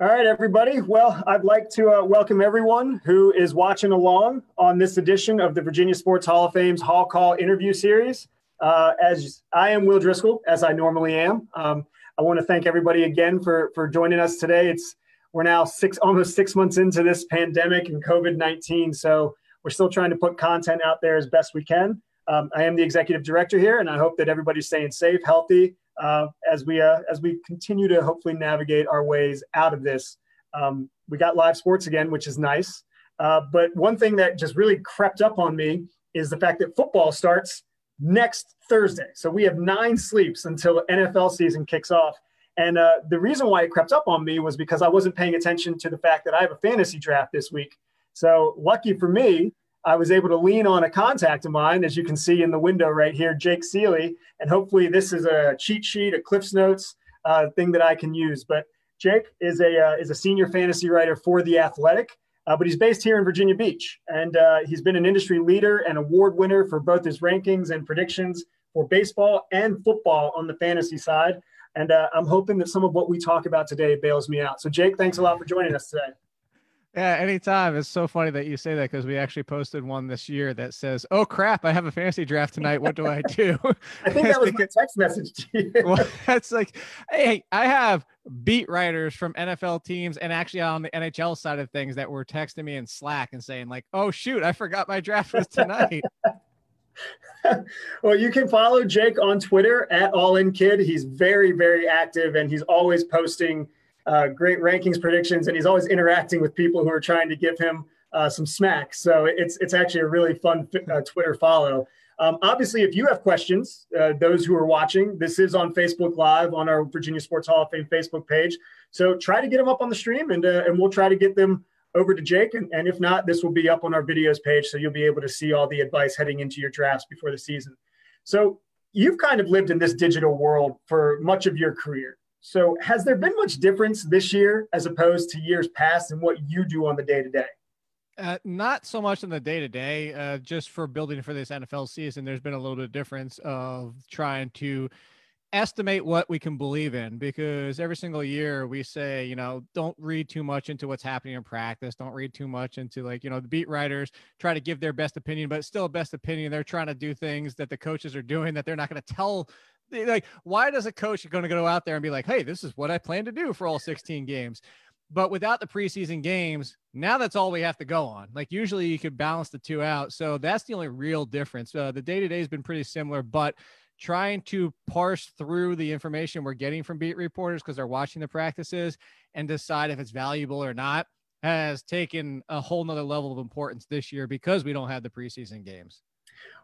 All right, everybody. Well, I'd like to uh, welcome everyone who is watching along on this edition of the Virginia Sports Hall of Fame's Hall Call interview series. Uh, as I am Will Driscoll, as I normally am. Um, I want to thank everybody again for for joining us today. It's we're now six almost six months into this pandemic and COVID nineteen, so we're still trying to put content out there as best we can. Um, I am the executive director here, and I hope that everybody's staying safe, healthy, uh, as we uh, as we continue to hopefully navigate our ways out of this. Um, we got live sports again, which is nice. Uh, but one thing that just really crept up on me is the fact that football starts next Thursday. So we have nine sleeps until NFL season kicks off. And uh, the reason why it crept up on me was because I wasn't paying attention to the fact that I have a fantasy draft this week. So lucky for me, I was able to lean on a contact of mine, as you can see in the window right here, Jake Ciely. And hopefully, this is a cheat sheet, a Cliffs Notes uh, thing that I can use. But Jake is a uh, is a senior fantasy writer for the Athletic, uh, but he's based here in Virginia Beach, and uh, he's been an industry leader and award winner for both his rankings and predictions for baseball and football on the fantasy side. And uh, I'm hoping that some of what we talk about today bails me out. So, Jake, thanks a lot for joining us today. Yeah, anytime. It's so funny that you say that because we actually posted one this year that says, "Oh crap, I have a fantasy draft tonight. What do I do?" I think that was my text message to you. well, that's like, hey, I have beat writers from NFL teams and actually on the NHL side of things that were texting me in Slack and saying like, "Oh shoot, I forgot my draft was tonight." well, you can follow Jake on Twitter at All In Kid. He's very, very active and he's always posting uh, great rankings predictions, and he's always interacting with people who are trying to give him uh, some smack. So it's it's actually a really fun uh, Twitter follow. Um, obviously, if you have questions, uh, those who are watching, this is on Facebook Live on our Virginia Sports Hall of Fame Facebook page. So try to get them up on the stream, and uh, and we'll try to get them over to Jake. And, and if not, this will be up on our videos page, so you'll be able to see all the advice heading into your drafts before the season. So you've kind of lived in this digital world for much of your career. So, has there been much difference this year as opposed to years past in what you do on the day to day? Not so much in the day to day, just for building for this NFL season. There's been a little bit of difference of trying to estimate what we can believe in because every single year we say, you know, don't read too much into what's happening in practice. Don't read too much into like, you know, the beat writers try to give their best opinion, but still a best opinion. They're trying to do things that the coaches are doing that they're not going to tell like why does a coach going to go out there and be like hey this is what i plan to do for all 16 games? But without the preseason games now that's all we have to go on. Like usually you could balance the two out. So that's the only real difference. Uh, the day-to-day has been pretty similar but trying to parse through the information we're getting from beat reporters because they're watching the practices and decide if it's valuable or not has taken a whole nother level of importance this year because we don't have the preseason games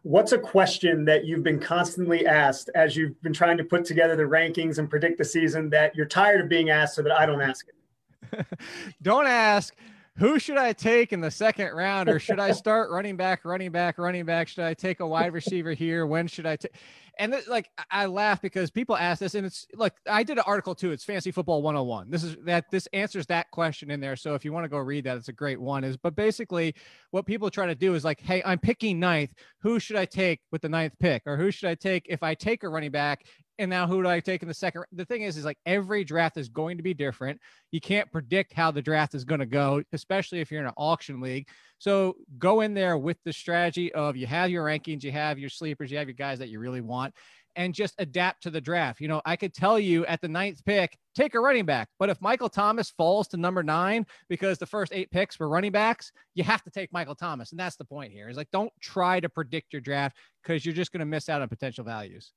What's a question that you've been constantly asked as you've been trying to put together the rankings and predict the season that you're tired of being asked so that I don't ask it? don't ask who should I take in the second round or should I start running back, running back, running back? Should I take a wide receiver here? When should I take? And th- like I laugh because people ask this, and it's like I did an article too. It's Fancy Football 101. This is that this answers that question in there. So if you want to go read that, it's a great one. Is but basically what people try to do is like, hey, I'm picking ninth. Who should I take with the ninth pick, or who should I take if I take a running back and now who do I take in the second? The thing is, is like every draft is going to be different. You can't predict how the draft is going to go, especially if you're in an auction league. So go in there with the strategy of you have your rankings, you have your sleepers, you have your guys that you really want, and just adapt to the draft. You know, I could tell you at the ninth pick, take a running back. But if Michael Thomas falls to number nine because the first eight picks were running backs, you have to take Michael Thomas. And that's the point here is like, don't try to predict your draft because you're just going to miss out on potential values.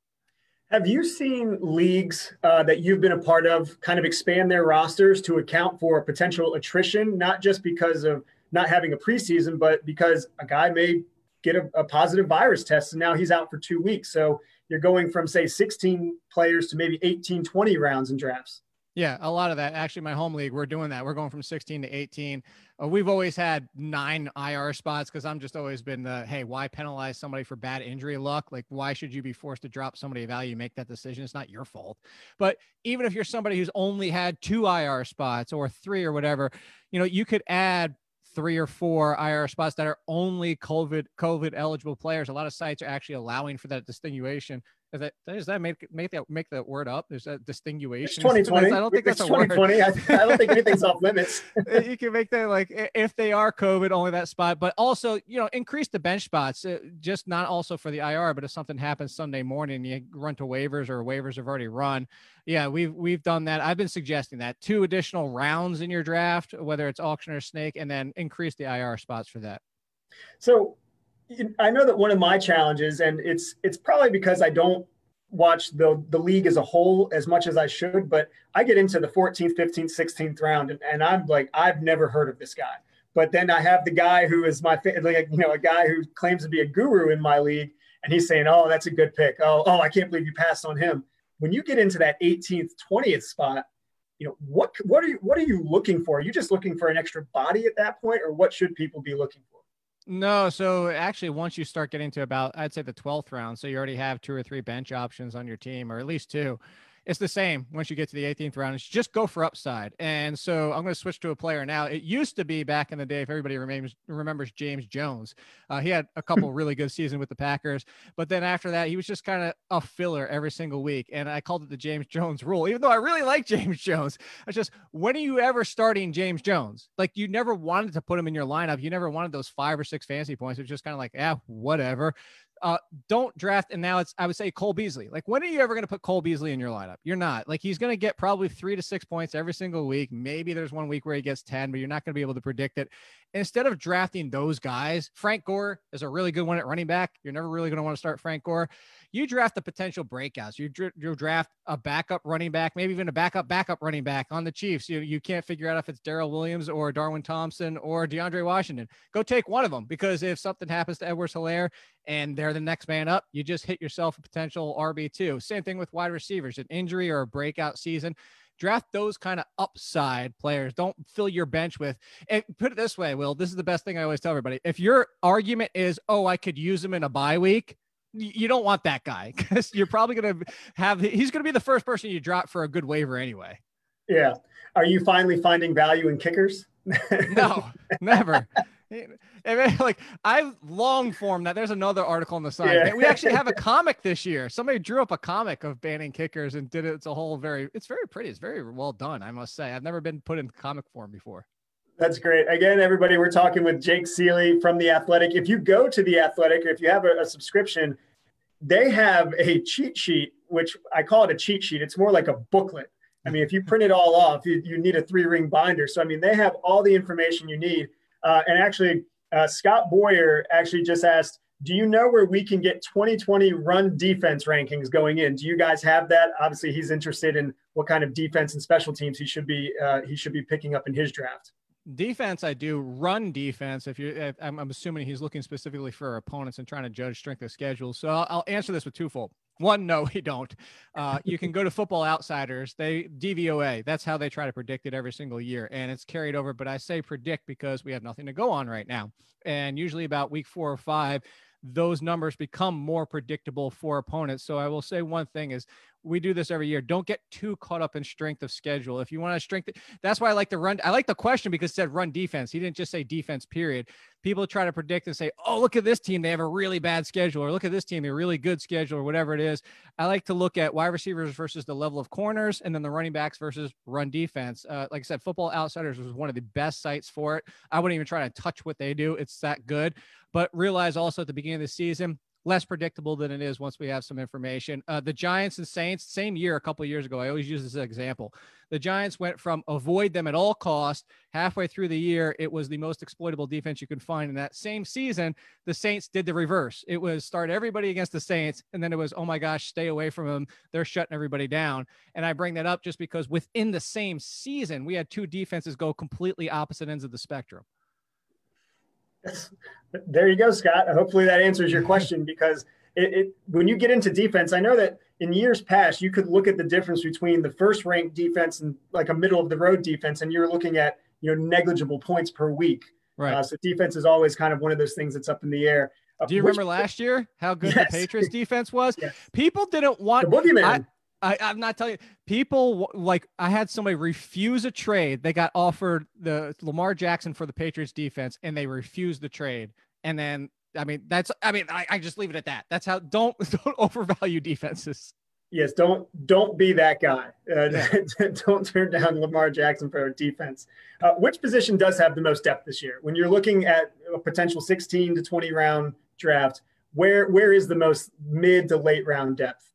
Have you seen leagues uh, that you've been a part of kind of expand their rosters to account for potential attrition, not just because of not having a preseason, but because a guy may get a, a positive virus test and now he's out for two weeks? So you're going from, say, 16 players to maybe 18, 20 rounds in drafts. Yeah, a lot of that. Actually, my home league, we're doing that. We're going from 16 to 18. Uh, we've always had nine IR spots because I'm just always been the hey, why penalize somebody for bad injury luck? Like, why should you be forced to drop somebody of value? Make that decision. It's not your fault. But even if you're somebody who's only had two IR spots or three or whatever, you know, you could add three or four IR spots that are only COVID COVID eligible players. A lot of sites are actually allowing for that distinguishing Is that does that make make that make that word up? There's that distinguation. It's 2020. I don't think it's that's 2020. I, I don't think anything's off limits. you can make that like if they are COVID, only that spot, but also you know increase the bench spots. Uh, just not also for the IR, but if something happens Sunday morning, you run to waivers or waivers have already run. Yeah, we've we've done that. I've been suggesting that two additional rounds in your draft, whether it's auction or snake, and then increase the IR spots for that. So I know that one of my challenges, and it's it's probably because I don't watch the the league as a whole as much as I should, but I get into the 14th, 15th, 16th round, and, and I'm like, I've never heard of this guy. But then I have the guy who is my like you know a guy who claims to be a guru in my league, and he's saying, "Oh, that's a good pick. Oh, oh, I can't believe you passed on him." When you get into that 18th, 20th spot, you know what what are you what are you looking for? Are you just looking for an extra body at that point, or what should people be looking for? No, so actually, once you start getting to about, I'd say the 12th round, so you already have two or three bench options on your team, or at least two it's the same once you get to the 18th round. It's just go for upside. And so I'm going to switch to a player now. It used to be back in the day, if everybody remembers, remembers James Jones, uh, he had a couple really good seasons with the Packers. But then after that, he was just kind of a filler every single week. And I called it the James Jones rule, even though I really like James Jones. It's just, when are you ever starting James Jones? Like you never wanted to put him in your lineup. You never wanted those five or six fantasy points. It was just kind of like, yeah, whatever uh, don't draft. And now it's, I would say Cole Beasley. Like, when are you ever going to put Cole Beasley in your lineup? You're not. Like, he's going to get probably three to six points every single week. Maybe there's one week where he gets 10, but you're not going to be able to predict it. Instead of drafting those guys, Frank Gore is a really good one at running back. You're never really going to want to start Frank Gore you draft the potential breakouts. You, you draft a backup running back, maybe even a backup backup running back on the Chiefs. You you can't figure out if it's Darrel Williams or Darwin Thompson or DeAndre Washington. Go take one of them because if something happens to Edwards Helaire and they're the next man up, you just hit yourself a potential RB2. Same thing with wide receivers, an injury or a breakout season draft those kind of upside players. Don't fill your bench with, and put it this way, Will, this is the best thing I always tell everybody. If your argument is, oh, I could use them in a bye week, you don't want that guy because you're probably going to have he's going to be the first person you drop for a good waiver anyway. Yeah. Are you finally finding value in kickers? no, never. like I long form that. There's another article on the side. Yeah. We actually have a comic this year. Somebody drew up a comic of banning kickers and did it. It's a whole very. It's very pretty. It's very well done. I must say. I've never been put in comic form before. That's great. Again, everybody, we're talking with Jake Ciely from The Athletic. If you go to The Athletic, or if you have a, a subscription, they have a cheat sheet, which I call it a cheat sheet. It's more like a booklet. I mean, if you print it all off, you, you need a three ring binder. So, I mean, they have all the information you need. Uh, and actually, uh, Scott Boyer actually just asked, do you know where we can get 2020 run defense rankings going in? Do you guys have that? Obviously, he's interested in what kind of defense and special teams he should be uh, he should be picking up in his draft defense i do run defense if you if, I'm, I'm, assuming he's looking specifically for opponents and trying to judge strength of schedule. So i'll, I'll answer this with twofold. One no we don't. Uh, you can go to football outsiders. They dvoa that's how they try to predict it every single year and it's carried over but i say predict because we have nothing to go on right now. And usually about week four or five those numbers become more predictable for opponents. So I will say one thing is we do this every year. Don't get too caught up in strength of schedule. If you want to strength, that's why I like to run. I like the question because it said run defense. He didn't just say defense, period. People try to predict and say, oh, look at this team. They have a really bad schedule, or look at this team, a really good schedule, or whatever it is. I like to look at wide receivers versus the level of corners and then the running backs versus run defense. Uh, like I said, Football Outsiders was one of the best sites for it. I wouldn't even try to touch what they do, it's that good. But realize also at the beginning of the season, less predictable than it is once we have some information. Uh, the Giants and Saints, same year a couple years ago. I always use this example. The Giants went from avoid them at all cost. Halfway through the year, it was the most exploitable defense you could find. In that same season, the Saints did the reverse. It was start everybody against the Saints, and then it was oh my gosh, stay away from them. They're shutting everybody down. And I bring that up just because within the same season, we had two defenses go completely opposite ends of the spectrum there you go, Scott. Hopefully that answers your question because it, it, when you get into defense, I know that in years past you could look at the difference between the first ranked defense and like a middle of the road defense, and you're looking at you know negligible points per week. Right. Uh, so defense is always kind of one of those things that's up in the air. Do you which, remember last year how good yes. the Patriots defense was? Yes. People didn't want the boogeyman. I, I, am not telling you. People like I had somebody refuse a trade. They got offered the Lamar Jackson for the Patriots defense, and they refused the trade. And then I mean, that's I mean, I, I just leave it at that. That's how don't don't overvalue defenses. Yes, don't don't be that guy. Uh, yeah. don't turn down Lamar Jackson for a defense. Uh, which position does have the most depth this year? When you're looking at a potential 16 to 20 round draft, where where is the most mid to late round depth?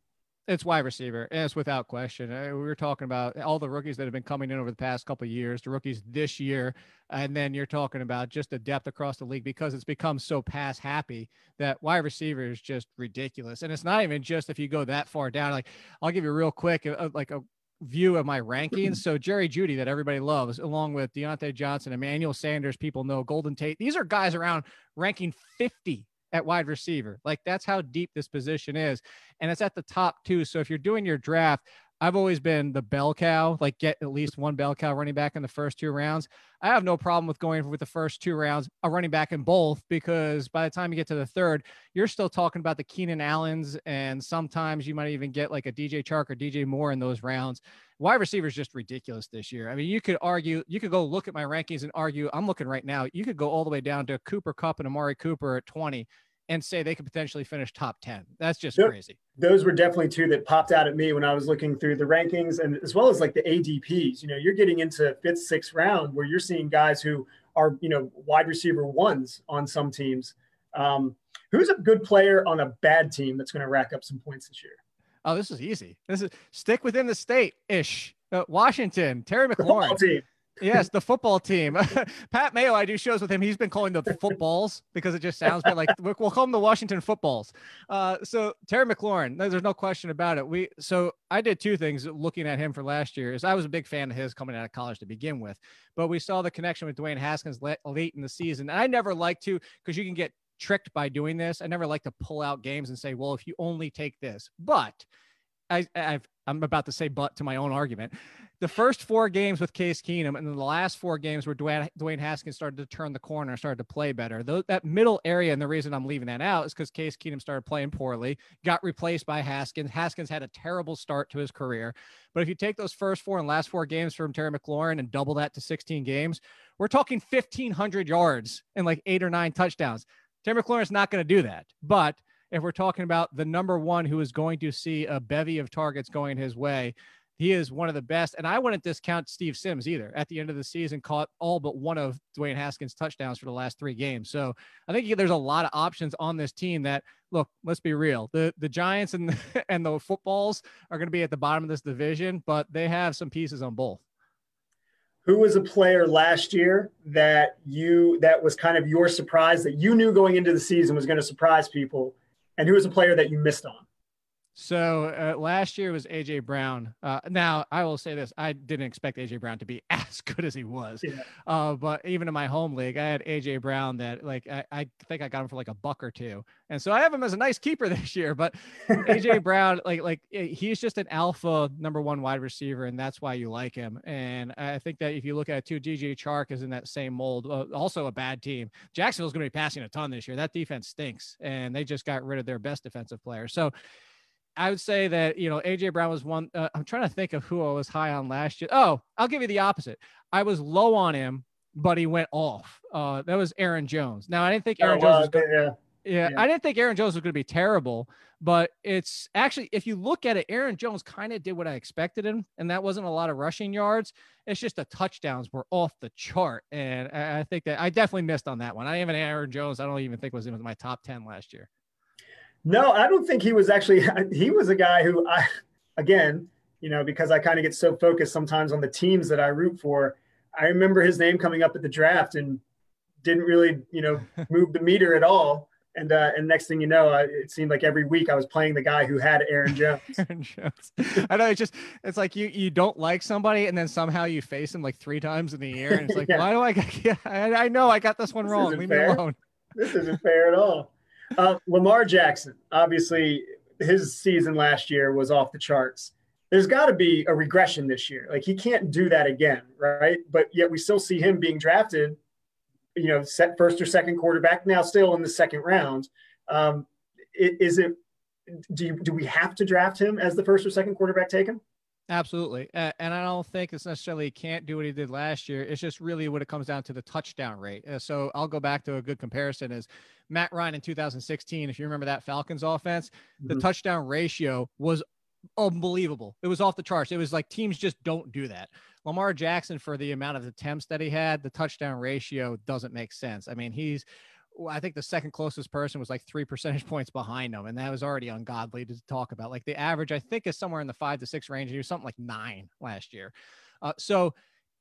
It's wide receiver, and it's without question. Uh, we were talking about all the rookies that have been coming in over the past couple of years, the rookies this year, and then you're talking about just the depth across the league because it's become so pass happy that wide receiver is just ridiculous. And it's not even just if you go that far down. Like I'll give you real quick, uh, like a view of my rankings. So Jerry Jeudy, that everybody loves, along with Diontae Johnson, Emmanuel Sanders, people know Golden Tate. These are guys around ranking 50 at wide receiver. Like that's how deep this position is. And it's at the top two. So if you're doing your draft, I've always been the bell cow, like get at least one bell cow running back in the first two rounds. I have no problem with going with the first two rounds, a running back in both, because by the time you get to the third, you're still talking about the Keenan Allens, and sometimes you might even get like a DJ Chark or DJ Moore in those rounds. Wide receiver is just ridiculous this year. I mean, you could argue, you could go look at my rankings and argue. I'm looking right now. You could go all the way down to Cooper Kupp and Amari Cooper at 20 and say they could potentially finish top 10. That's just crazy. Those were definitely two that popped out at me when I was looking through the rankings and as well as like the ADPs. You know, you're getting into fifth, sixth round where you're seeing guys who are, you know, wide receiver ones on some teams. Um, who's a good player on a bad team that's going to rack up some points this year? Oh, this is easy. This is stick within the state ish. Uh, Washington, Terry McLaurin yes, the football team. Pat Mayo, I do shows with him. He's been calling the footballs because it just sounds like we'll call them the Washington footballs. Uh, so Terry McLaurin, there's no question about it. We so I did two things looking at him for last year. Is I was a big fan of his coming out of college to begin with, but we saw the connection with Dwayne Haskins late in the season. And I never like to because you can get tricked by doing this. I never like to pull out games and say, well, if you only take this, but I, I've, I'm about to say but to my own argument the first four games with Case Keenum and then the last four games where Dwayne, Dwayne Haskins started to turn the corner, started to play better. That middle area, and the reason I'm leaving that out is because Case Keenum started playing poorly, got replaced by Haskins. Haskins had a terrible start to his career. But if you take those first four and last four games from Terry McLaurin and double that to 16 games, we're talking 1,500 yards and like eight or nine touchdowns. Terry McLaurin's not going to do that. But if we're talking about the number one who is going to see a bevy of targets going his way, he is one of the best. And I wouldn't discount Steve Sims either. At the end of the season, caught all but one of Dwayne Haskins' touchdowns for the last three games. So I think there's a lot of options on this team that look, let's be real. The the Giants and and the footballs are going to be at the bottom of this division, but they have some pieces on both. Who was a player last year that you that was kind of your surprise that you knew going into the season was going to surprise people, and who was a player that you missed on? So uh, last year was AJ Brown. Uh, now I will say this: I didn't expect AJ Brown to be as good as he was. Yeah. Uh, but even in my home league, I had AJ Brown that like I, I, think I got him for like a buck or two, and so I have him as a nice keeper this year. But AJ Brown, like like eh, he's just an alpha number one wide receiver, and that's why you like him. And I think that if you look at it too, DJ Chark is in that same mold. Uh, also a bad team. Jacksonville's going to be passing a ton this year. That defense stinks, and they just got rid of their best defensive player. So I would say that you know AJ Brown was one. Uh, I'm trying to think of who I was high on last year. Oh, I'll give you the opposite. I was low on him, but he went off. Uh, that was Aaron Jones. Now I didn't think Aaron oh, Jones was good. Yeah. Yeah, yeah, I didn't think Aaron Jones was going to be terrible, but it's actually, if you look at it, Aaron Jones kind of did what I expected him, and that wasn't a lot of rushing yards. It's just the touchdowns were off the chart, and I, I think that I definitely missed on that one. I even Aaron Jones, I don't even think was in my top ten last year. No, I don't think he was actually. He was a guy who I, again, you know, because I kind of get so focused sometimes on the teams that I root for. I remember his name coming up at the draft and didn't really, you know, move the meter at all. And uh, and next thing you know, I, it seemed like every week I was playing the guy who had Aaron Jones. Aaron Jones. I know it's just it's like you you don't like somebody and then somehow you face him like three times in the year and it's like yeah. why do I? Yeah, I, I know I got this one wrong. Leave fair. me alone. This isn't fair at all. Uh, Lamar Jackson, obviously, his season last year was off the charts. There's got to be a regression this year. Like he can't do that again, right? But yet we still see him being drafted, you know, set first or second quarterback now, still in the second round. Um, is it? Do you, do we have to draft him as the first or second quarterback taken? Absolutely. Uh, and I don't think it's necessarily can't do what he did last year. It's just really what it comes down to the touchdown rate. Uh, so I'll go back to a good comparison is Matt Ryan in 2016. If you remember that Falcons offense, mm-hmm. the touchdown ratio was unbelievable. It was off the charts. It was like teams just don't do that. Lamar Jackson, for the amount of attempts that he had, the touchdown ratio doesn't make sense. I mean, he's I think the second closest person was like three percentage points behind him, and that was already ungodly to talk about. Like the average, I think, is somewhere in the five to six range. He was something like nine last year. Uh, so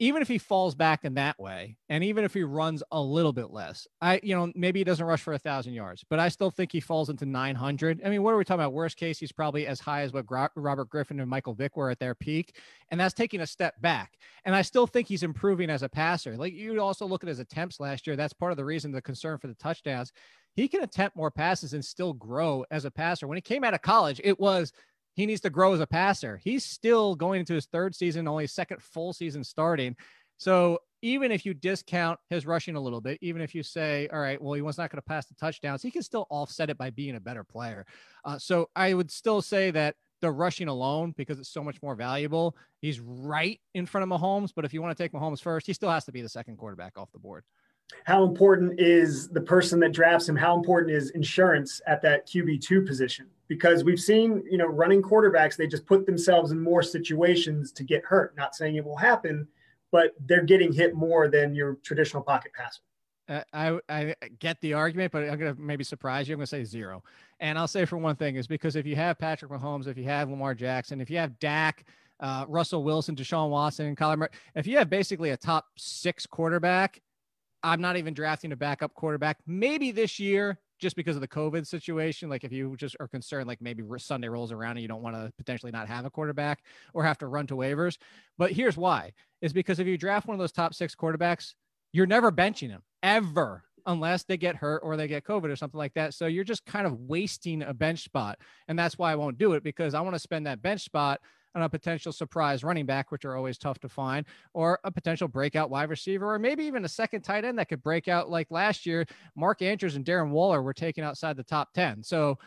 even if he falls back in that way, and even if he runs a little bit less, I, you know, maybe he doesn't rush for a thousand yards, but I still think he falls into 900. I mean, what are we talking about? Worst case, he's probably as high as what Robert Griffin and Michael Vick were at their peak, and that's taking a step back. And I still think he's improving as a passer. Like you also look at his attempts last year. That's part of the reason the concern for the touchdowns. He can attempt more passes and still grow as a passer. When he came out of college, it was he needs to grow as a passer. He's still going into his third season, only second full season starting. So even if you discount his rushing a little bit, even if you say, all right, well, he was not going to pass the touchdowns, he can still offset it by being a better player. Uh, so I would still say that the rushing alone, because it's so much more valuable, he's right in front of Mahomes. But if you want to take Mahomes first, he still has to be the second quarterback off the board. How important is the person that drafts him? How important is insurance at that QB2 position? because we've seen, you know, running quarterbacks, they just put themselves in more situations to get hurt. Not saying it will happen, but they're getting hit more than your traditional pocket passer. Uh, I I get the argument, but I'm gonna maybe surprise you. I'm gonna say zero, and I'll say for one thing is because if you have Patrick Mahomes, if you have Lamar Jackson, if you have Dak, uh, Russell Wilson, Deshaun Watson, Kyler Murray, if you have basically a top six quarterback, I'm not even drafting a backup quarterback. Maybe this year, just because of the COVID situation. Like if you just are concerned, like maybe Sunday rolls around and you don't want to potentially not have a quarterback or have to run to waivers. But here's why: is because if you draft one of those top six quarterbacks, you're never benching them ever unless they get hurt or they get COVID or something like that. So you're just kind of wasting a bench spot. And that's why I won't do it because I want to spend that bench spot on a potential surprise running back, which are always tough to find, or a potential breakout wide receiver, or maybe even a second tight end that could break out like last year. Mark Andrews and Darren Waller were taken outside the top 10. So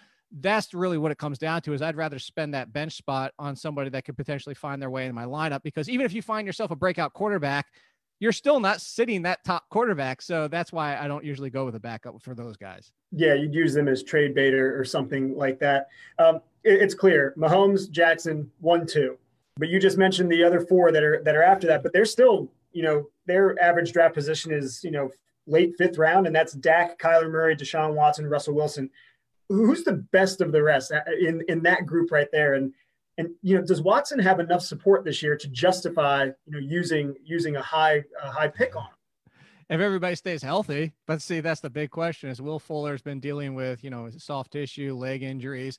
that's really what it comes down to is I'd rather spend that bench spot on somebody that could potentially find their way in my lineup because even if you find yourself a breakout quarterback, you're still not sitting that top quarterback. So that's why I don't usually go with a backup for those guys. Yeah, you'd use them as trade bait or, or something like that. Um, it, it's clear Mahomes, Jackson, one, two. But you just mentioned the other four that are that are after that, but they're still, you know, their average draft position is, you know, late fifth round, and that's Dak, Kyler Murray, Deshaun Watson, Russell Wilson. Who's the best of the rest uh, in in that group right there? And and you know, does Watson have enough support this year to justify you know using using a high a high pick on him? If everybody stays healthy, but see, that's the big question. Is Will Fuller's been dealing with you know soft tissue, leg injuries.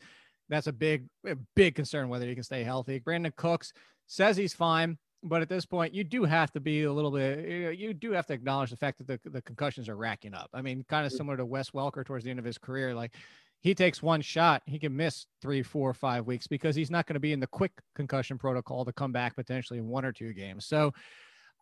That's a big a big concern whether he can stay healthy. Brandin Cooks says he's fine, but at this point, you do have to be a little bit. You do have to acknowledge the fact that the, the concussions are racking up. I mean, kind of mm-hmm. similar to Wes Welker towards the end of his career. Like he takes one shot, he can miss three, four, five weeks because he's not going to be in the quick concussion protocol to come back potentially in one or two games. So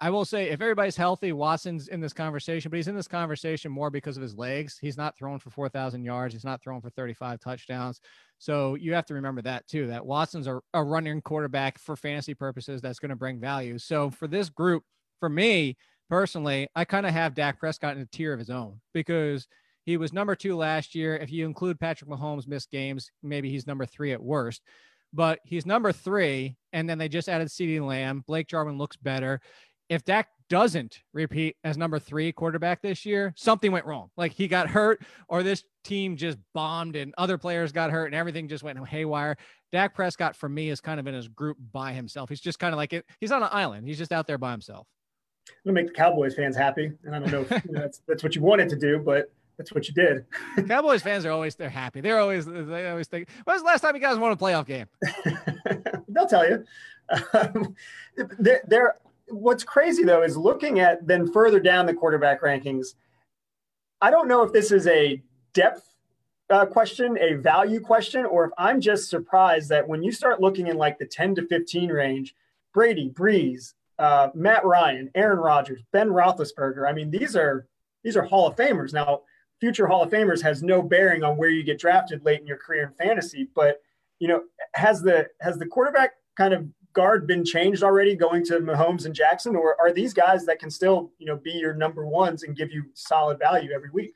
I will say if everybody's healthy, Watson's in this conversation, but he's in this conversation more because of his legs. He's not throwing for 4,000 yards. He's not throwing for 35 touchdowns. So you have to remember that too, that Watson's a, a running quarterback for fantasy purposes that's going to bring value. So for this group, for me personally, I kind of have Dak Prescott in a tier of his own because – he was number two last year. If you include Patrick Mahomes' missed games, maybe he's number three at worst. But he's number three, and then they just added CeeDee Lamb. Blake Jarwin looks better. If Dak doesn't repeat as number three quarterback this year, something went wrong. Like he got hurt, or this team just bombed, and other players got hurt, and everything just went haywire. Dak Prescott, for me, is kind of in his group by himself. He's just kind of like it. He's on an island. He's just out there by himself. I'm gonna make the Cowboys fans happy, and I don't know if that's that's what you wanted to do, but that's what you did. Cowboys fans are always they're happy. They're always they always think. When was the last time you guys won a playoff game? They'll tell you. Um, they're, they're, what's crazy though is looking at then further down the quarterback rankings. I don't know if this is a depth uh, question, a value question, or if I'm just surprised that when you start looking in like the 10 to 15 range, Brady, Brees, uh, Matt Ryan, Aaron Rodgers, Ben Roethlisberger. I mean, these are these are Hall of Famers. Now, future Hall of Famers has no bearing on where you get drafted late in your career in fantasy. But you know, has the has the quarterback kind of guard been changed already going to Mahomes and Jackson, or are these guys that can still, you know, be your number ones and give you solid value every week?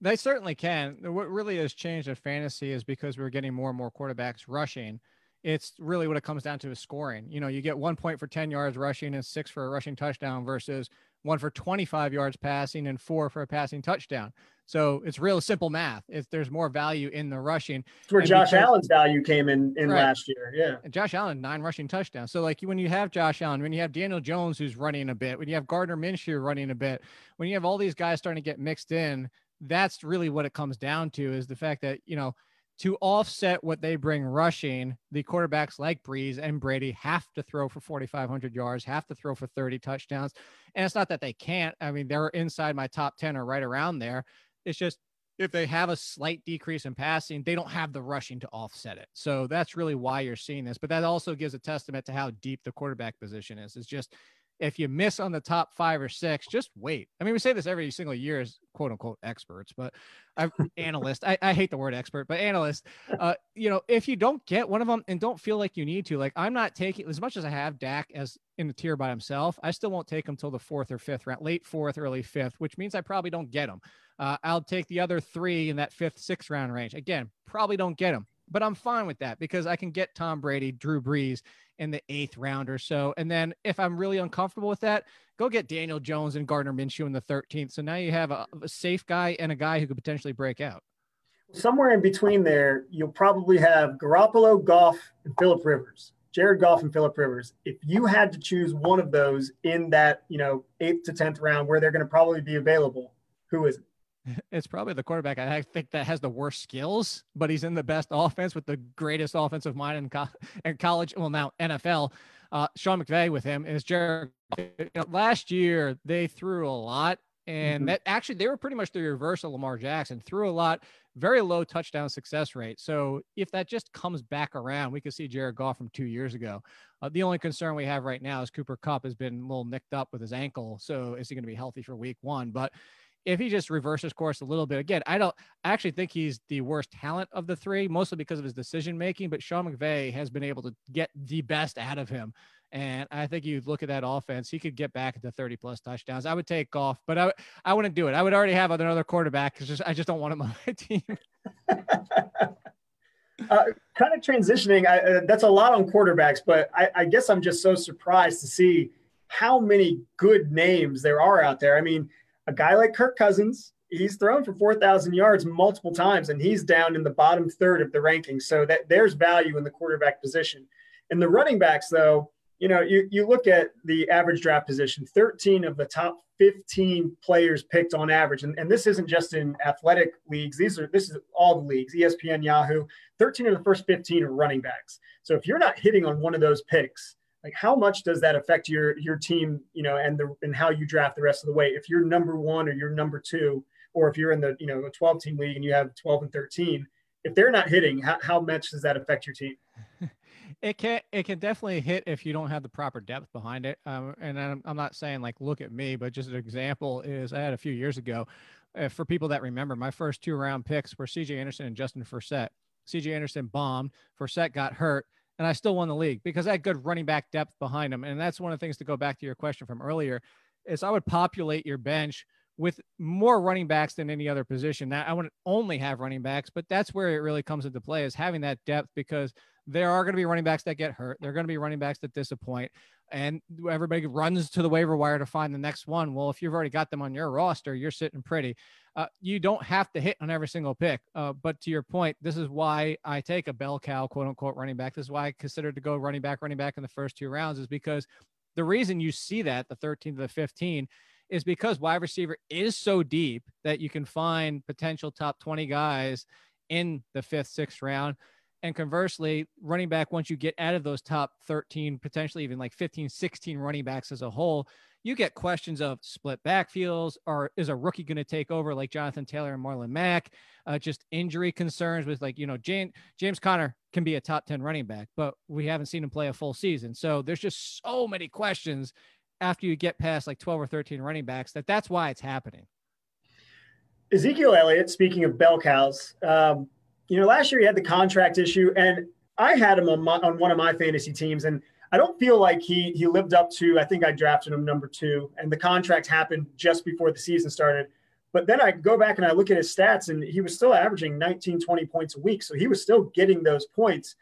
They certainly can. What really has changed in fantasy is because we're getting more and more quarterbacks rushing. It's really what it comes down to is scoring. You know, you get one point for 10 yards rushing and six for a rushing touchdown versus one for 25 yards passing and four for a passing touchdown. So it's real simple math. If there's more value in the rushing. It's where Josh because, Allen's value came in in right. last year. Yeah. And Josh Allen, nine rushing touchdowns. So like when you have Josh Allen, when you have Daniel Jones who's running a bit, when you have Gardner Minshew running a bit, when you have all these guys starting to get mixed in, that's really what it comes down to is the fact that, you know, to offset what they bring rushing, the quarterbacks like Brees and Brady have to throw for 4,500 yards, have to throw for 30 touchdowns. And it's not that they can't. I mean, they're inside my top 10 or right around there. It's just if they have a slight decrease in passing, they don't have the rushing to offset it. So that's really why you're seeing this. But that also gives a testament to how deep the quarterback position is. It's just if you miss on the top five or six, just wait. I mean, we say this every single year as quote unquote experts, but I analyst. I, I hate the word expert, but analyst. Uh, you know, if you don't get one of them and don't feel like you need to, like I'm not taking as much as I have Dak as in the tier by himself. I still won't take him till the fourth or fifth round, late fourth, early fifth, which means I probably don't get him. Uh, I'll take the other three in that fifth, sixth round range. Again, probably don't get him, but I'm fine with that because I can get Tom Brady, Drew Brees, in the eighth round or so. And then if I'm really uncomfortable with that, go get Daniel Jones and Gardner Minshew in the 13th. So now you have a, a safe guy and a guy who could potentially break out. Somewhere in between there, you'll probably have Garoppolo, Goff, and Philip Rivers. Jared Goff and Philip Rivers. If you had to choose one of those in that, you know, eighth to tenth round where they're going to probably be available, who is it? It's probably the quarterback I think that has the worst skills, but he's in the best offense with the greatest offensive mind in, co- in college. Well, now NFL. Uh, Sean McVay with him is Jared. You know, last year they threw a lot, and mm-hmm. that actually they were pretty much the reverse of Lamar Jackson. Threw a lot, very low touchdown success rate. So if that just comes back around, we could see Jared Goff from two years ago. Uh, the only concern we have right now is Cooper Kupp has been a little nicked up with his ankle. So is he going to be healthy for Week One? But if he just reverses course a little bit, again, I don't I actually think he's the worst talent of the three, mostly because of his decision making. But Sean McVay has been able to get the best out of him. And I think you look at that offense, he could get back into 30 plus touchdowns. I would take Goff, but I, I wouldn't do it. I would already have another quarterback. It's just, I just don't want him on my team. uh, kind of transitioning, I, uh, that's a lot on quarterbacks, but I, I guess I'm just so surprised to see how many good names there are out there. I mean, a guy like Kirk Cousins, he's thrown for 4,000 yards multiple times, and he's down in the bottom third of the rankings. So that there's value in the quarterback position. And the running backs, though, you know, you, you look at the average draft position, 13 of the top 15 players picked on average. And, and this isn't just in athletic leagues. These are, this is all the leagues, ESPN, Yahoo, 13 of the first 15 are running backs. So if you're not hitting on one of those picks, like how much does that affect your your team you know and the and how you draft the rest of the way? If you're number one or you're number two or if you're in the you know a 12 team league and you have 12 and 13 if they're not hitting how, how much does that affect your team? It can it can definitely hit if you don't have the proper depth behind it. Um, and I'm, I'm not saying like look at me but just an example is i had a few years ago uh, for people that remember my first two round picks were cj anderson and justin forsett. Cj anderson bombed. Forsett got hurt and I still won the league because I had good running back depth behind him. And that's one of the things to go back to your question from earlier is I would populate your bench with more running backs than any other position. Now I wouldn't only have running backs, but that's where it really comes into play is having that depth because there are going to be running backs that get hurt. There are going to be running backs that disappoint and everybody runs to the waiver wire to find the next one. Well, if you've already got them on your roster, you're sitting pretty. Uh, you don't have to hit on every single pick. Uh, but to your point, this is why I take a bell cow, quote unquote, running back. This is why I consider to go running back, running back in the first two rounds, is because the reason you see that the 13 to the 15 is because wide receiver is so deep that you can find potential top 20 guys in the fifth, sixth round. And conversely, running back, once you get out of those top 13, potentially even like 15, 16 running backs as a whole, you get questions of split backfields or is a rookie going to take over like Jonathan Taylor and Marlon Mack? Uh, just injury concerns with like, you know, James, James Conner can be a top 10 running back, but we haven't seen him play a full season. So there's just so many questions after you get past like 12 or 13 running backs that that's why it's happening. Ezekiel Elliott, speaking of bell cows, um, you know, last year he had the contract issue, and I had him on, my, on one of my fantasy teams, and I don't feel like he he lived up to. I think I drafted him number two, and the contract happened just before the season started. But then I go back and I look at his stats, and he was still averaging 19, 20 points a week. So he was still getting those points.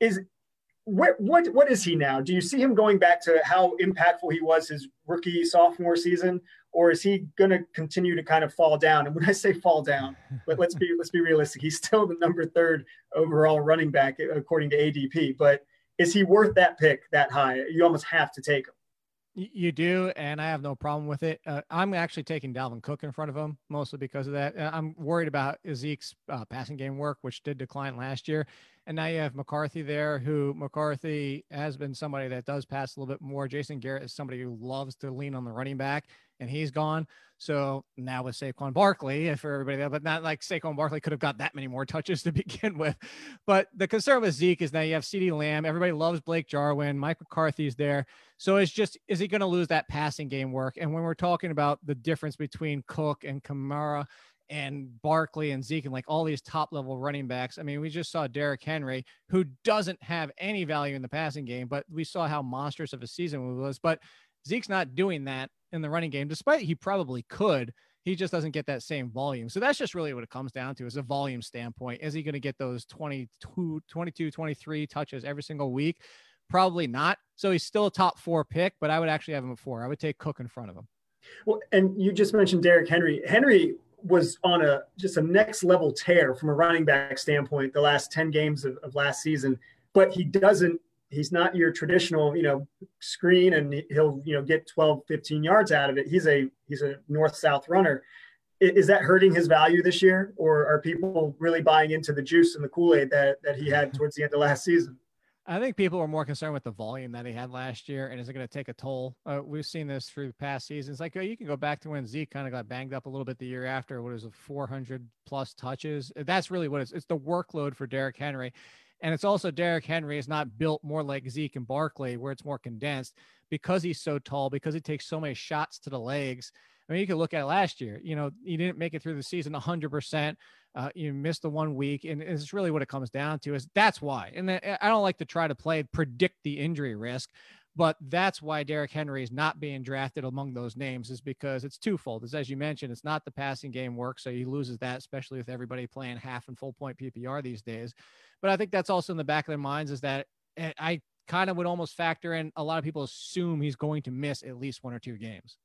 Is what what what is he now? Do you see him going back to how impactful he was his rookie sophomore season, or is he going to continue to kind of fall down? And when I say fall down, but let's be let's be realistic. He's still the number third overall running back according to ADP. But is he worth that pick that high? You almost have to take him. You do, and I have no problem with it. Uh, I'm actually taking Dalvin Cook in front of him, mostly because of that. Uh, I'm worried about Zeke's uh, passing game work, which did decline last year. And now you have McCarthy there, who McCarthy has been somebody that does pass a little bit more. Jason Garrett is somebody who loves to lean on the running back, and he's gone. So now with Saquon Barkley, eh, for everybody there, but not like Saquon Barkley could have got that many more touches to begin with. But the concern with Zeke is now you have CeeDee Lamb. Everybody loves Blake Jarwin. Mike McCarthy's there. So it's just, is he going to lose that passing game work? And when we're talking about the difference between Cook and Kamara and Barkley and Zeke and like all these top level running backs. I mean, we just saw Derrick Henry, who doesn't have any value in the passing game, but we saw how monstrous of a season it was. But Zeke's not doing that in the running game, despite he probably could. He just doesn't get that same volume. So that's just really what it comes down to is a volume standpoint. Is he going to get those 22, 22, 23 touches every single week? Probably not. So he's still a top four pick, but I would actually have him at four. I would take Cook in front of him. Well, and you just mentioned Derrick Henry. Henry was on a just a next level tear from a running back standpoint the last 10 games of, of last season. But he doesn't he's not your traditional you know screen and he'll you know get 12 15 yards out of it. He's a he's a north south runner is that hurting his value this year or are people really buying into the juice and the kool-aid that that he had towards the end of last season I think people were more concerned with the volume that he had last year, and is it going to take a toll? Uh, we've seen this through past seasons. Like oh, you can go back to when Zeke kind of got banged up a little bit the year after. What is it, 400 plus touches? That's really what it's. It's the workload for Derrick Henry, and it's also Derrick Henry is not built more like Zeke and Barkley, where it's more condensed because he's so tall, because he takes so many shots to the legs. I mean, you could look at it last year. You know, he didn't make it through the season 100 percent uh, you missed the one week, and it's really what it comes down to. Is that's why. And I don't like to try to play predict the injury risk, but that's why Derrick Henry is not being drafted among those names is because it's twofold. As as you mentioned, it's not the passing game work, so he loses that, especially with everybody playing half and full point PPR these days. But I think that's also in the back of their minds is that eh, I kind of would almost factor in a lot of people assume he's going to miss at least one or two games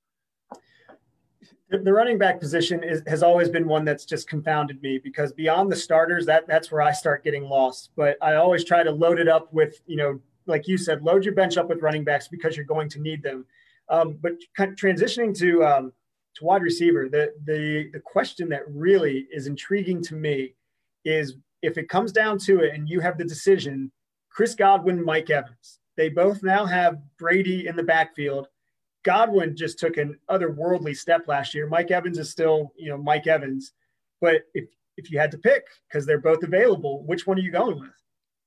the running back position is, has always been one that's just confounded me because beyond the starters, that that's where I start getting lost. But I always try to load it up with, you know, like you said, load your bench up with running backs because you're going to need them. Um, but transitioning to um, to wide receiver, the the the question that really is intriguing to me is if it comes down to it, and you have the decision, Chris Godwin, Mike Evans. They both now have Brady in the backfield Godwin just took an otherworldly step last year. Mike Evans is still, you know, Mike Evans. But if if you had to pick, because they're both available, which one are you going with?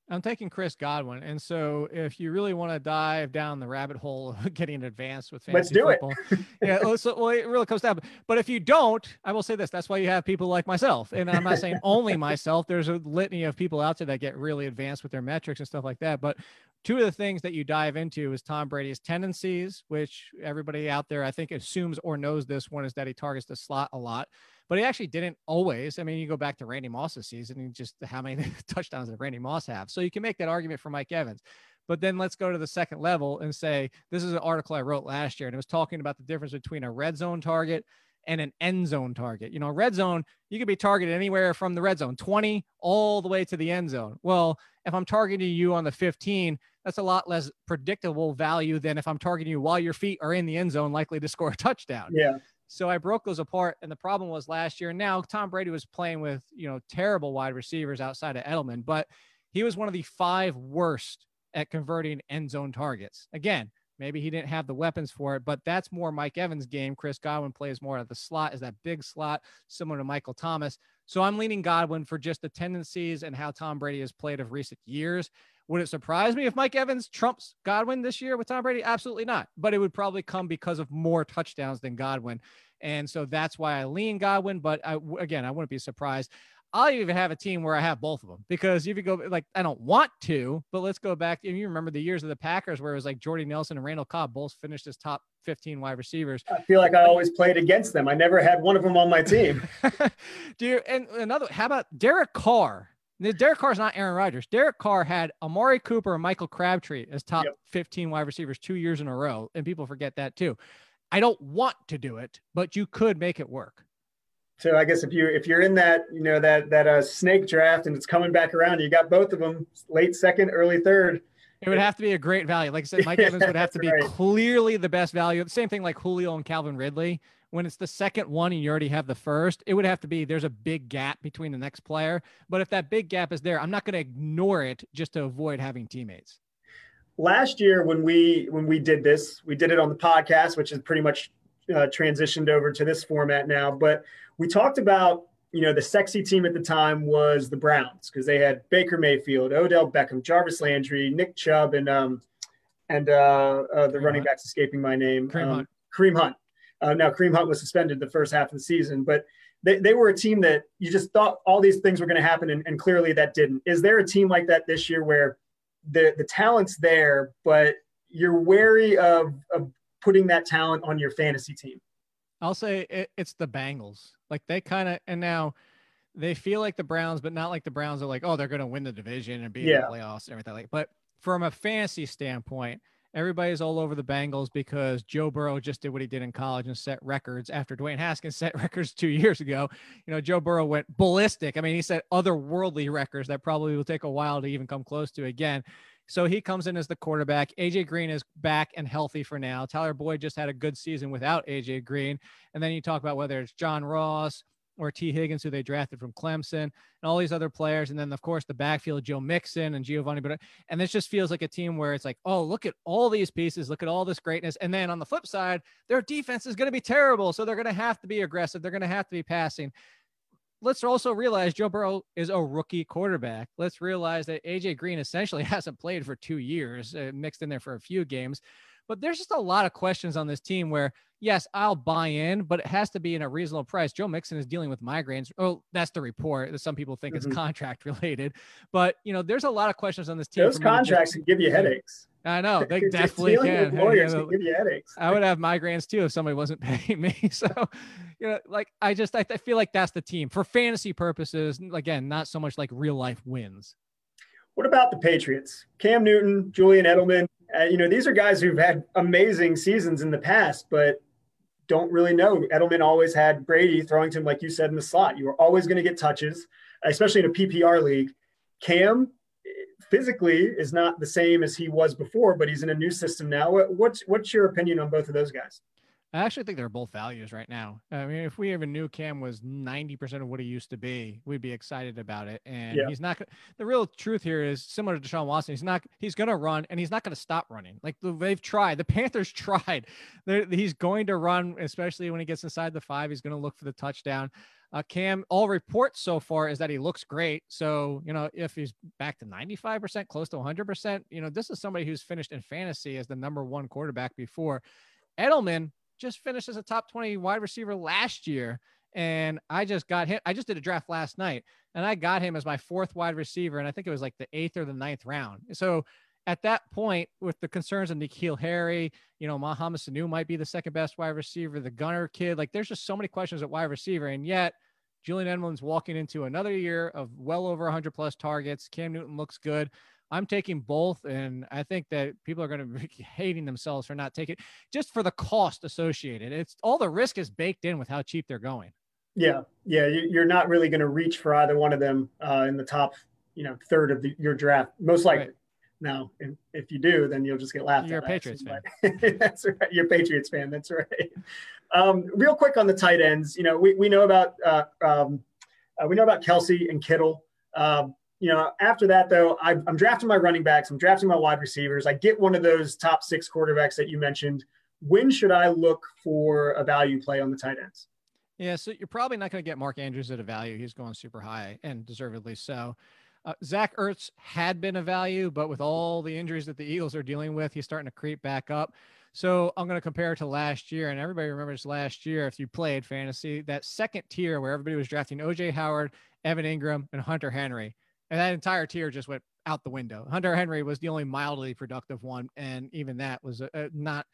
I'm taking Chris Godwin. And so if you really want to dive down the rabbit hole of getting advanced with fantasy Let's do football, it. yeah, so, well, it really comes down. But if you don't, I will say this, that's why you have people like myself. And I'm not saying only myself. There's a litany of people out there that get really advanced with their metrics and stuff like that. But two of the things that you dive into is Tom Brady's tendencies, which everybody out there I think assumes or knows this one is that he targets the slot a lot, but he actually didn't always. I mean, you go back to Randy Moss's season and just how many touchdowns did Randy Moss have? So you can make that argument for Mike Evans. But then let's go to the second level and say this is an article I wrote last year and it was talking about the difference between a red zone target and an end zone target. You know, red zone, you could be targeted anywhere from the red zone 20 all the way to the end zone. Well, if I'm targeting you on the 15, that's a lot less predictable value than if I'm targeting you while your feet are in the end zone, likely to score a touchdown. Yeah. So I broke those apart. And the problem was last year. Now Tom Brady was playing with, you know, terrible wide receivers outside of Edelman, but he was one of the five worst at converting end zone targets. Again, Maybe he didn't have the weapons for it, but that's more Mike Evans' game. Chris Godwin plays more at the slot, is that big slot, similar to Michael Thomas. So I'm leaning Godwin for just the tendencies and how Tom Brady has played of recent years. Would it surprise me if Mike Evans trumps Godwin this year with Tom Brady? Absolutely not. But it would probably come because of more touchdowns than Godwin. And so that's why I lean Godwin. But I, again, I wouldn't be surprised. I'll even have a team where I have both of them because if you go like I don't want to, but let's go back. And you remember the years of the Packers where it was like Jordy Nelson and Randall Cobb both finished as top 15 wide receivers. I feel like I always played against them. I never had one of them on my team. Do you and another how about Derek Carr? Derek Carr is not Aaron Rodgers. Derek Carr had Amari Cooper and Michael Crabtree as top yep. 15 wide receivers two years in a row, and people forget that too. I don't want to do it, but you could make it work. So I guess if you if you're in that you know that that uh, snake draft and it's coming back around, you got both of them late second, early third. It would have to be a great value. Like I said, Mike Evans would have to be right. clearly the best value. The same thing like Julio and Calvin Ridley. When it's the second one and you already have the first, it would have to be there's a big gap between the next player. But if that big gap is there, I'm not going to ignore it just to avoid having teammates. Last year when we when we did this, we did it on the podcast, which is pretty much uh, transitioned over to this format now. But we talked about you know the sexy team at the time was the Browns because they had Baker Mayfield, Odell Beckham, Jarvis Landry, Nick Chubb, and um and uh, uh the Kareem running Hunt. backs escaping my name, Kareem um, Hunt. Kareem Hunt. Uh, now Kareem Hunt was suspended the first half of the season, but they, they were a team that you just thought all these things were going to happen, and, and clearly that didn't. Is there a team like that this year where the the talent's there, but you're wary of, of putting that talent on your fantasy team? I'll say it, it's the Bengals. Like they kind of, and now they feel like the Browns, but not like the Browns are like, oh, they're going to win the division and be yeah. in the playoffs and everything like. But from a fantasy standpoint, everybody's all over the Bengals because Joe Burrow just did what he did in college and set records after Dwayne Haskins set records two years ago. You know, Joe Burrow went ballistic. I mean, he set otherworldly records that probably will take a while to even come close to again. So he comes in as the quarterback. AJ Green is back and healthy for now. Tyler Boyd just had a good season without AJ Green. And then you talk about whether it's John Ross or Tee Higgins, who they drafted from Clemson, and all these other players. And then, of course, the backfield, Joe Mixon and Giovani. But and this just feels like a team where it's like, oh, look at all these pieces, look at all this greatness. And then on the flip side, their defense is going to be terrible. So they're going to have to be aggressive. They're going to have to be passing let's also realize Joe Burrow is a rookie quarterback. Let's realize that AJ Green essentially hasn't played for two years, uh, mixed in there for a few games. But there's just a lot of questions on this team where, yes, I'll buy in, but it has to be in a reasonable price. Joe Mixon is dealing with migraines. Oh, that's the report. That some people think mm-hmm. it's contract related, but you know, there's a lot of questions on this team. Those contracts can give you headaches. I know they definitely can. Lawyers can give you headaches. I would have migraines too if somebody wasn't paying me. So, you know, like I just I, I feel like that's the team for fantasy purposes. Again, not so much like real life wins. What about the Patriots? Cam Newton, Julian Edelman. Uh, you know, these are guys who've had amazing seasons in the past, but don't really know. Edelman always had Brady throwing to him, like you said, in the slot. You were always going to get touches, especially in a PPR league. Cam, physically is not the same as he was before, but he's in a new system now. What's what's your opinion on both of those guys? I actually think they're both values right now. I mean, if we even knew Cam was 90% of what he used to be, we'd be excited about it. And yeah. he's not, the real truth here is similar to Deshaun Watson. He's not, he's going to run and he's not going to stop running. Like they've tried, the Panthers tried. They're, he's going to run, especially when he gets inside the five. He's going to look for the touchdown. Uh, Cam, all reports so far is that he looks great. So, you know, if he's back to 95%, close to 100%, you know, this is somebody who's finished in fantasy as the number one quarterback before. Edelman just finished as a top 20 wide receiver last year. And I just got him. I just did a draft last night and I got him as my fourth wide receiver. And I think it was like the eighth or the ninth round. So at that point, with the concerns of N'Keal Harry, you know, Mohamed Sanu might be the second best wide receiver, the gunner kid. Like there's just so many questions at wide receiver. And yet, Julian Edelman's walking into another year of well over 100 plus targets. Cam Newton looks good. I'm taking both, and I think that people are going to be hating themselves for not taking just for the cost associated. It's all the risk is baked in with how cheap they're going. Yeah, yeah, you're not really going to reach for either one of them uh, in the top, you know, third of the, your draft, most likely. Right. Now, if, if you do, then you'll just get laughed You're at. You're a Patriots fan. that's right. You're a Patriots fan. That's right. Um, real quick on the tight ends, you know, we, we know about uh, um, uh, we know about Kelce and Kittle. Um, you know, after that though, I, I'm drafting my running backs. I'm drafting my wide receivers. I get one of those top six quarterbacks that you mentioned. When should I look for a value play on the tight ends? Yeah, so you're probably not going to get Mark Andrews at a value. He's going super high and deservedly so. Uh, Zach Ertz had been a value, but with all the injuries that the Eagles are dealing with, he's starting to creep back up. So I'm going to compare to last year, and everybody remembers last year if you played fantasy, that second tier where everybody was drafting OJ Howard Evan Engram, and Hunter Henry. And that entire tier just went out the window. Hunter Henry was the only mildly productive one, and even that was a not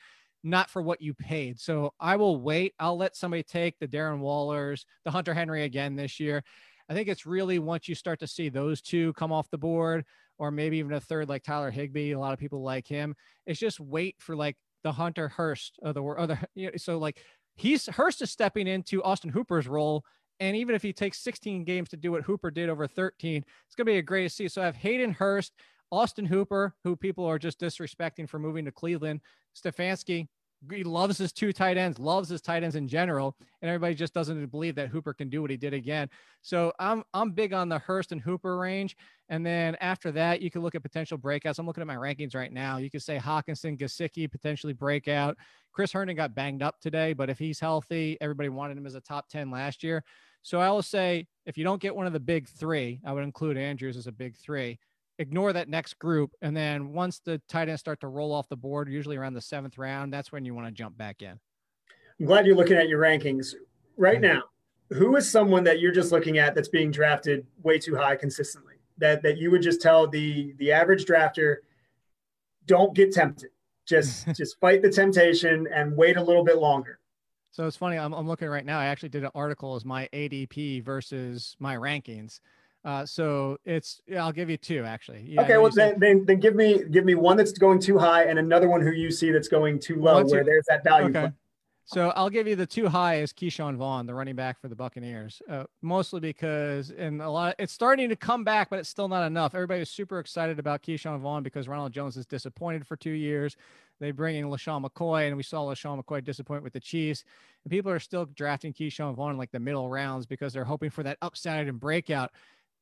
not for what you paid. So I will wait. I'll let somebody take the Darren Wallers, the Hunter Henry again this year. I think it's really once you start to see those two come off the board, or maybe even a third like Tyler Higbee. A lot of people like him. It's just wait for like the Hunter Hurst of the other. You know, so like he's Hurst is stepping into Austin Hooper's role. And even if he takes 16 games to do what Hooper did over 13, it's going to be a great to see. So I have Hayden Hurst, Austin Hooper, who people are just disrespecting for moving to Cleveland. Stefanski, he loves his two tight ends, loves his tight ends in general, and everybody just doesn't believe that Hooper can do what he did again. So I'm I'm big on the Hurst and Hooper range, and then after that, you can look at potential breakouts. I'm looking at my rankings right now. You could say Hockenson, Gesicki potentially breakout. Chris Herndon got banged up today, but if he's healthy, everybody wanted him as a top ten last year. So I will say if you don't get one of the big three, I would include Andrews as a big three ignore that next group. And then once the tight ends start to roll off the board, usually around the seventh round, that's when you want to jump back in. I'm glad you're looking at your rankings right now. Who is someone that you're just looking at that's being drafted way too high consistently? That that you would just tell the the average drafter, don't get tempted. Just just fight the temptation and wait a little bit longer. So it's funny. I'm, I'm looking right now. I actually did an article as my ADP versus my rankings. Uh, so it's I'll give you two actually. Yeah, okay, well then, then, then give me give me one that's going too high and another one who you see that's going too low What's where there's that value. Okay. So I'll give you the two high is Ke'Shawn Vaughn, the running back for the Buccaneers, uh, mostly because in a lot of, it's starting to come back, but it's still not enough. Everybody is super excited about Ke'Shawn Vaughn because Ronald Jones is disappointed for two years. They bring in LeSean McCoy, and we saw LeSean McCoy disappoint with the Chiefs. And people are still drafting Ke'Shawn Vaughn like the middle rounds because they're hoping for that upside and breakout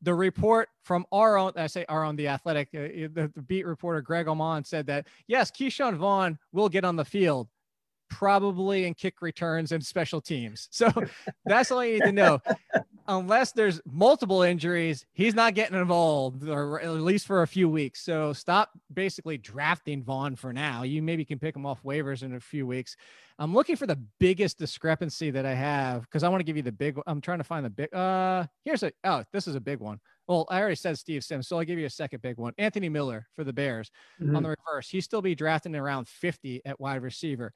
the report from our own, I say our own, the athletic, uh, the, the, beat reporter Greg Auman said that yes, Ke'Shawn Vaughn will get on the field, probably in kick returns and special teams. So that's all you need to know. Unless there's multiple injuries, he's not getting involved, or at least for a few weeks. So stop basically drafting Vaughn for now. You maybe can pick him off waivers in a few weeks. I'm looking for the biggest discrepancy that I have because I want to give you the big. I'm trying to find the big. Uh, here's a. Oh, this is a big one. Well, I already said Steve Sims, so I'll give you a second big one. Anthony Miller for the Bears mm-hmm. on the reverse. He still be drafting around 50 at wide receiver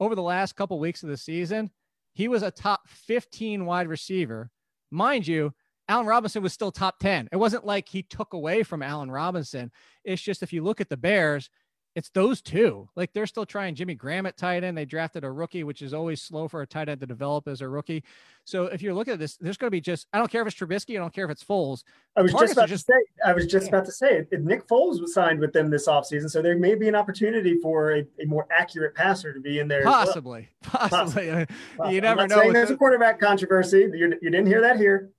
over the last couple weeks of the season, he was a top 15 wide receiver. Mind you, Allen Robinson was still top 10. It wasn't like he took away from Allen Robinson. It's just if you look at the Bears, it's those two. Like they're still trying Jimmy Graham at tight end. They drafted a rookie, which is always slow for a tight end to develop as a rookie. So if you're looking at this, there's going to be just I don't care if it's Trubisky, I don't care if it's Foles. I was just about just, to say, I was just about to say, if Nick Foles was signed with them this offseason, so there may be an opportunity for a, a more accurate passer to be in there. Possibly, well. possibly. possibly. You never know. There's a quarterback controversy. You, you didn't hear that here.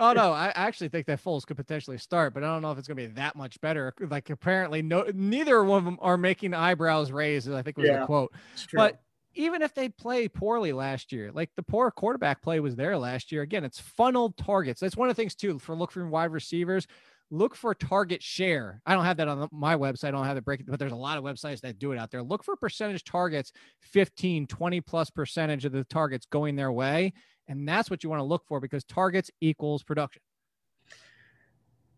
Oh no, I actually think that Foles could potentially start, but I don't know if it's going to be that much better. Like apparently, no, neither one of them are making eyebrows raised. I think was yeah, the quote. But even if they play poorly last year, like the poor quarterback play was there last year. Again, it's funneled targets. That's one of the things too for look for wide receivers. Look for target share. I don't have that on my website. I don't have it break, but there's a lot of websites that do it out there. Look for percentage targets, 15, 20 plus percentage of the targets going their way and that's what you want to look for because targets equals production.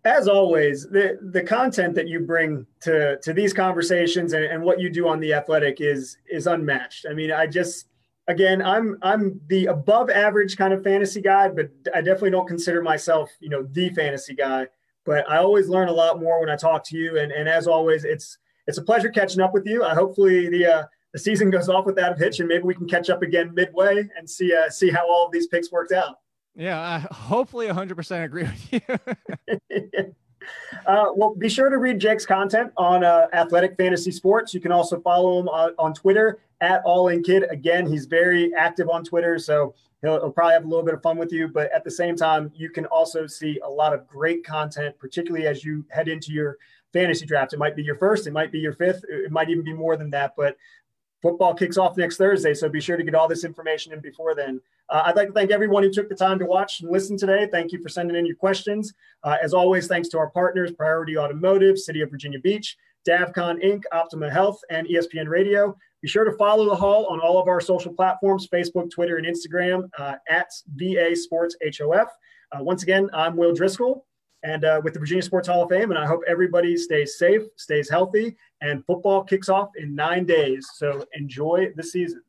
As always, the, the content that you bring to, to these conversations and, and what you do on the athletic is is unmatched. I mean, I just again, I'm I'm the above average kind of fantasy guy, but I definitely don't consider myself, you know, the fantasy guy. But I always learn a lot more when I talk to you. And, and as always, it's it's a pleasure catching up with you. I hopefully the uh, the season goes off without a hitch, and maybe we can catch up again midway and see uh, see how all of these picks worked out. Yeah, I hopefully 100% agree with you. uh, well, be sure to read Jake's content on uh, Athletic Fantasy Sports. You can also follow him on, on Twitter at All In Kid. Again, he's very active on Twitter, so he'll, he'll, probably have a little bit of fun with you. But at the same time, you can also see a lot of great content, particularly as you head into your fantasy draft. It might be your first, it might be your fifth, it might even be more than that. But football kicks off next Thursday, so be sure to get all this information in before then. Uh, I'd like to thank everyone who took the time to watch and listen today. Thank you for sending in your questions. Uh, as always, thanks to our partners, Priority Automotive, City of Virginia Beach, DavCon Inc., Optima Health, and ESPN Radio. Be sure to follow the Hall on all of our social platforms Facebook, Twitter, and Instagram uh, at VA Sports HOF. Uh, once again, I'm Will Driscoll and uh, with the Virginia Sports Hall of Fame. And I hope everybody stays safe, stays healthy, and football kicks off in nine days. So enjoy the season.